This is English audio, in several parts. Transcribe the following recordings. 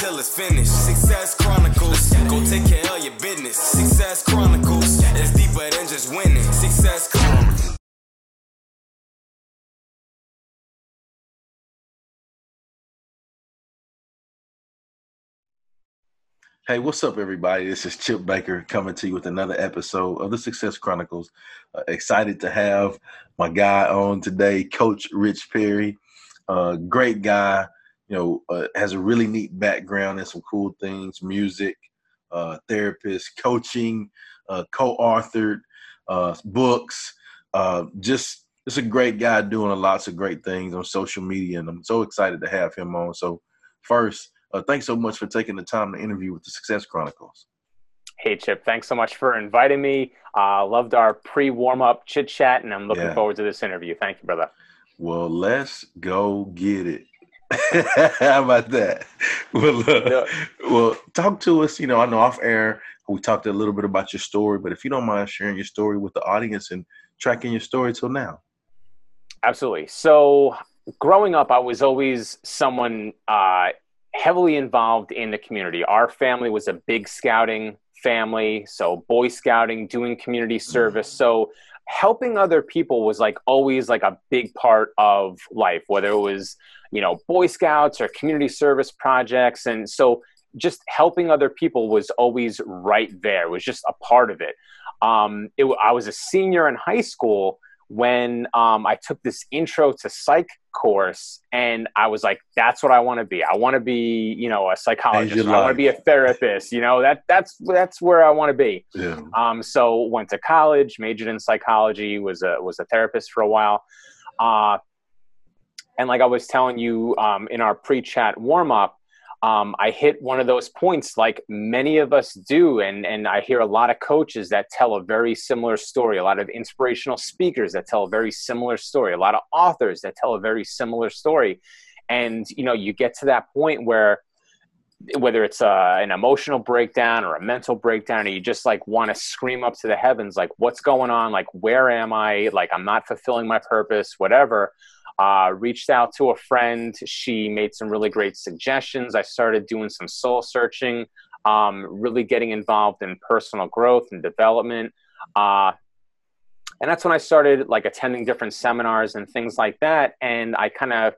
Until it's finished. Success Chronicles. Go take care of your business. Success Chronicles. It's deeper than just winning. Success Chronicles. Hey, what's up, everybody? This is Chip Baker coming to you with another episode of the Success Chronicles. Uh, excited to have my guy on today, Coach Rich Perry. Uh, great guy, you know, uh, has a really neat background and some cool things music, uh, therapist, coaching, uh, co authored uh, books. Uh, just, just a great guy doing lots of great things on social media. And I'm so excited to have him on. So, first, uh, thanks so much for taking the time to interview with the Success Chronicles. Hey, Chip, thanks so much for inviting me. Uh, loved our pre warm up chit chat, and I'm looking Yeah. forward to this interview. Thank you, brother. Well, let's go get it. How about that? Well, uh, Yeah. well, talk to us. You know, I know off air we talked a little bit about your story, but if you don't mind sharing your story with the audience and tracking your story till now. Absolutely. So, growing up, I was always someone uh, heavily involved in the community. Our family was a big scouting family, so Boy Scouting, doing community service. So, helping other people was like always like a big part of life, whether it was, you know, Boy Scouts or community service projects. And so, just helping other people was always right there, it was just a part of it. Um, it I was a senior in high school when um, I took this intro to psych course, and I was like, "That's what I want to be. I want to be, you know, a psychologist. I want to be a therapist. You know, that that's that's where I want to be." Yeah. Um, so went to college, majored in psychology, was a was a therapist for a while, uh, and like I was telling you um, in our pre-chat warm up, um, I hit one of those points like many of us do, and and I hear a lot of coaches that tell a very similar story, a lot of inspirational speakers that tell a very similar story, a lot of authors that tell a very similar story, and you know you get to that point where whether it's uh, an emotional breakdown or a mental breakdown, or you just like want to scream up to the heavens, like, what's going on? Like, where am I? Like, I'm not fulfilling my purpose, whatever. Uh, reached out to a friend. She made some really great suggestions. I started doing some soul searching, um, really getting involved in personal growth and development. Uh, and that's when I started like attending different seminars and things like that. And I kind of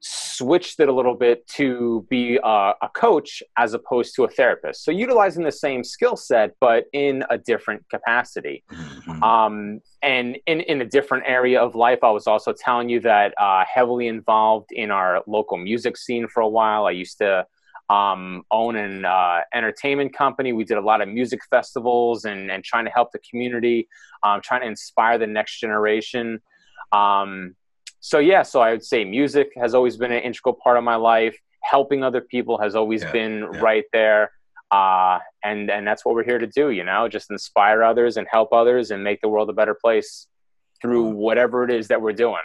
switched it a little bit to be a, a coach as opposed to a therapist. So utilizing the same skill set, but in a different capacity. Mhm. Um, and in, in a different area of life, I was also telling you that uh, heavily involved in our local music scene for a while. I used to um, own an uh, entertainment company. We did a lot of music festivals and, and trying to help the community, um, trying to inspire the next generation. Um, so yeah, so I would say music has always been an integral part of my life. Helping other people has always Yeah, been yeah. right there. Uh, and and that's what we're here to do, you know, just inspire others and help others and make the world a better place through whatever it is that we're doing.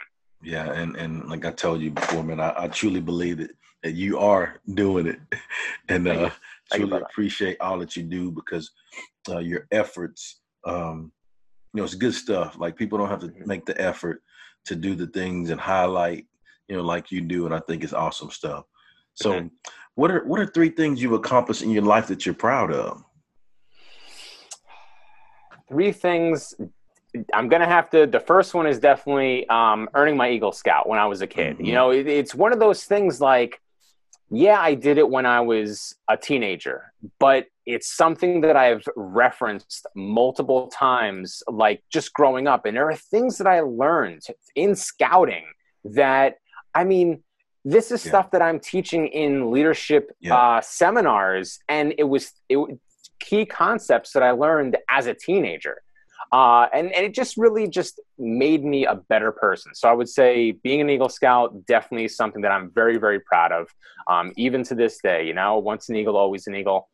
Yeah, and and like I told you before, man, I, I truly believe that that you are doing it, and uh, truly appreciate all that you do because uh, your efforts, um, you know, it's good stuff. Like people don't have to Mhm. make the effort to do the things and highlight, you know, like you do, and I think it's awesome stuff. So, Mhm. what are what are three things you've accomplished in your life that you're proud of? Three things I'm gonna have to. The first one is definitely um, earning my Eagle Scout when I was a kid. Mhm. You know, it, it's one of those things like, yeah, I did it when I was a teenager, but it's something that I've referenced multiple times, like just growing up. And there are things that I learned in scouting that, I mean, this is Yeah. stuff that I'm teaching in leadership Yeah. uh, seminars, and it was it was key concepts that I learned as a teenager. Uh, and, and it just really just made me a better person. So I would say being an Eagle Scout definitely is something that I'm very, very proud of. Um, even to this day, you know, once an Eagle, always an Eagle.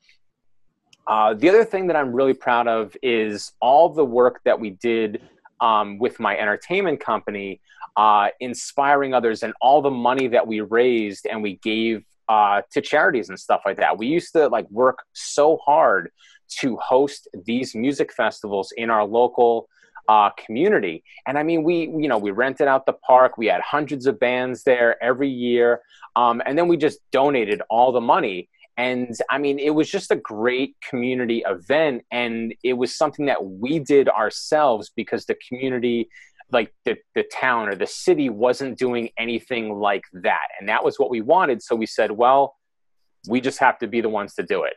Uh, the other thing that I'm really proud of is all the work that we did um, with my entertainment company, uh, inspiring others, and all the money that we raised and we gave uh, to charities and stuff like that. We used to like work so hard to host these music festivals in our local uh, community. And I mean, we you know we rented out the park. We had hundreds of bands there every year, um, and then we just donated all the money. And I mean, it was just a great community event, and it was something that we did ourselves because the community like the, the town or the city wasn't doing anything like that and that was what we wanted so we said well we just have to be the ones to do it.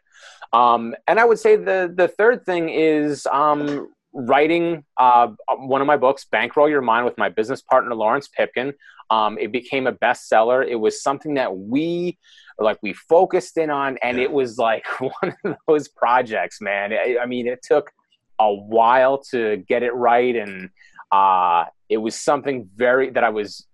Um, and i would say the the third thing is um, writing uh, one of my books bankroll your mind with my business partner lawrence pipkin. Um, it became a bestseller. It was something that we like we focused in on and it was like one of those projects man. I, I mean it took a while to get it right and uh, it was something very that I was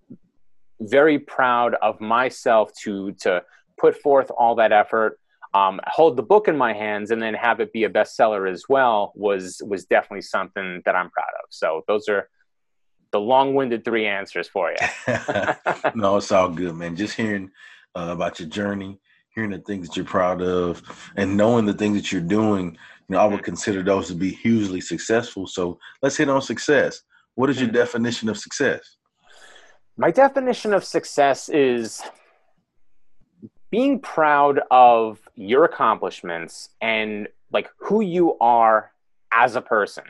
very proud of myself to to put forth all that effort um, hold the book in my hands and then have it be a bestseller as well was was definitely something that I'm proud of. So those are the long-winded three answers for you. no, it's all good, man. Just hearing uh, about your journey, hearing the things that you're proud of, and knowing the things that you're doing, you know, I would mm-hmm. consider those to be hugely successful. So let's hit on success. What is your mm-hmm. definition of success? My definition of success is being proud of your accomplishments and like who you are as a person.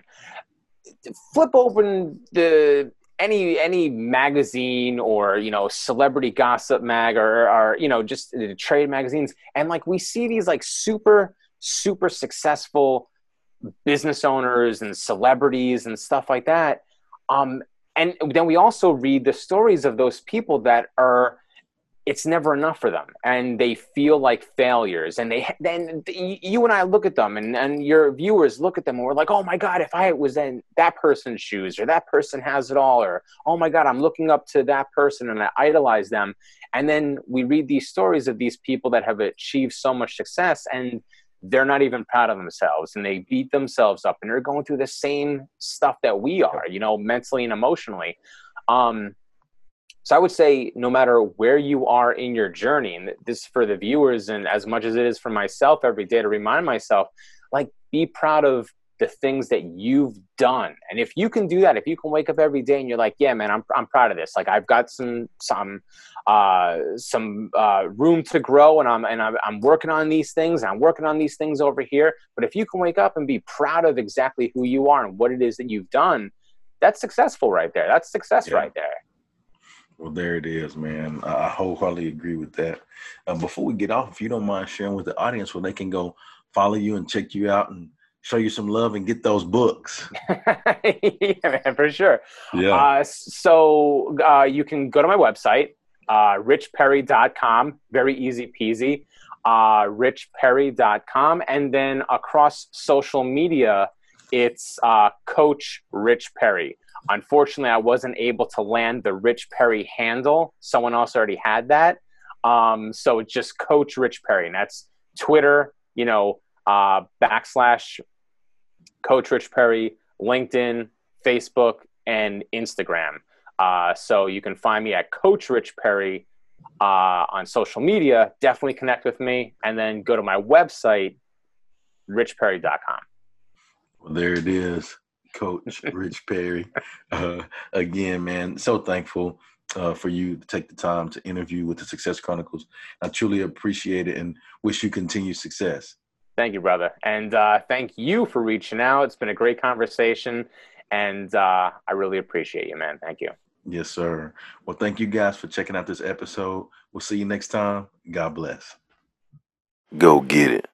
Flip open the any any magazine or you know celebrity gossip mag or, or you know just the trade magazines and like we see these like super super successful business owners and celebrities and stuff like that um, and then we also read the stories of those people that are it's never enough for them and they feel like failures and they then you and i look at them and, and your viewers look at them and we're like oh my god if i was in that person's shoes or that person has it all or oh my god i'm looking up to that person and i idolize them and then we read these stories of these people that have achieved so much success and they're not even proud of themselves and they beat themselves up and they're going through the same stuff that we are you know mentally and emotionally. Um, so i would say no matter where you are in your journey and this for the viewers and as much as it is for myself every day to remind myself like be proud of the things that you've done. And if you can do that, if you can wake up every day and you're like, yeah, man, I'm, I'm proud of this. Like I've got some, some, uh, some, uh, room to grow and I'm, and I'm, I'm working on these things and I'm working on these things over here. But if you can wake up and be proud of exactly who you are and what it is that you've done, that's successful right there. That's success yeah. right there. Well, there it is, man. I wholeheartedly agree with that. Uh, before we get off, if you don't mind sharing with the audience where they can go follow you and check you out and show you some love and get those books. yeah, man, for sure. Yeah. Uh, so uh, you can go to my website, uh, richperry.com. Very easy peasy. Uh, richperry.com. And then across social media, it's uh, Coach Rich Perry. Unfortunately, I wasn't able to land the Rich Perry handle. Someone else already had that. Um, so it's just Coach Rich Perry. And that's Twitter, you know, uh, backslash Coach Rich Perry, LinkedIn, Facebook, and Instagram. Uh, so you can find me at Coach Rich Perry uh, on social media. Definitely connect with me, and then go to my website, richperry.com. Well, there it is, Coach Rich Perry. Uh, again, man, so thankful uh, for you to take the time to interview with the Success Chronicles. I truly appreciate it and wish you continued success. Thank you, brother. And uh, thank you for reaching out. It's been a great conversation. And uh, I really appreciate you, man. Thank you. Yes, sir. Well, thank you guys for checking out this episode. We'll see you next time. God bless. Go get it.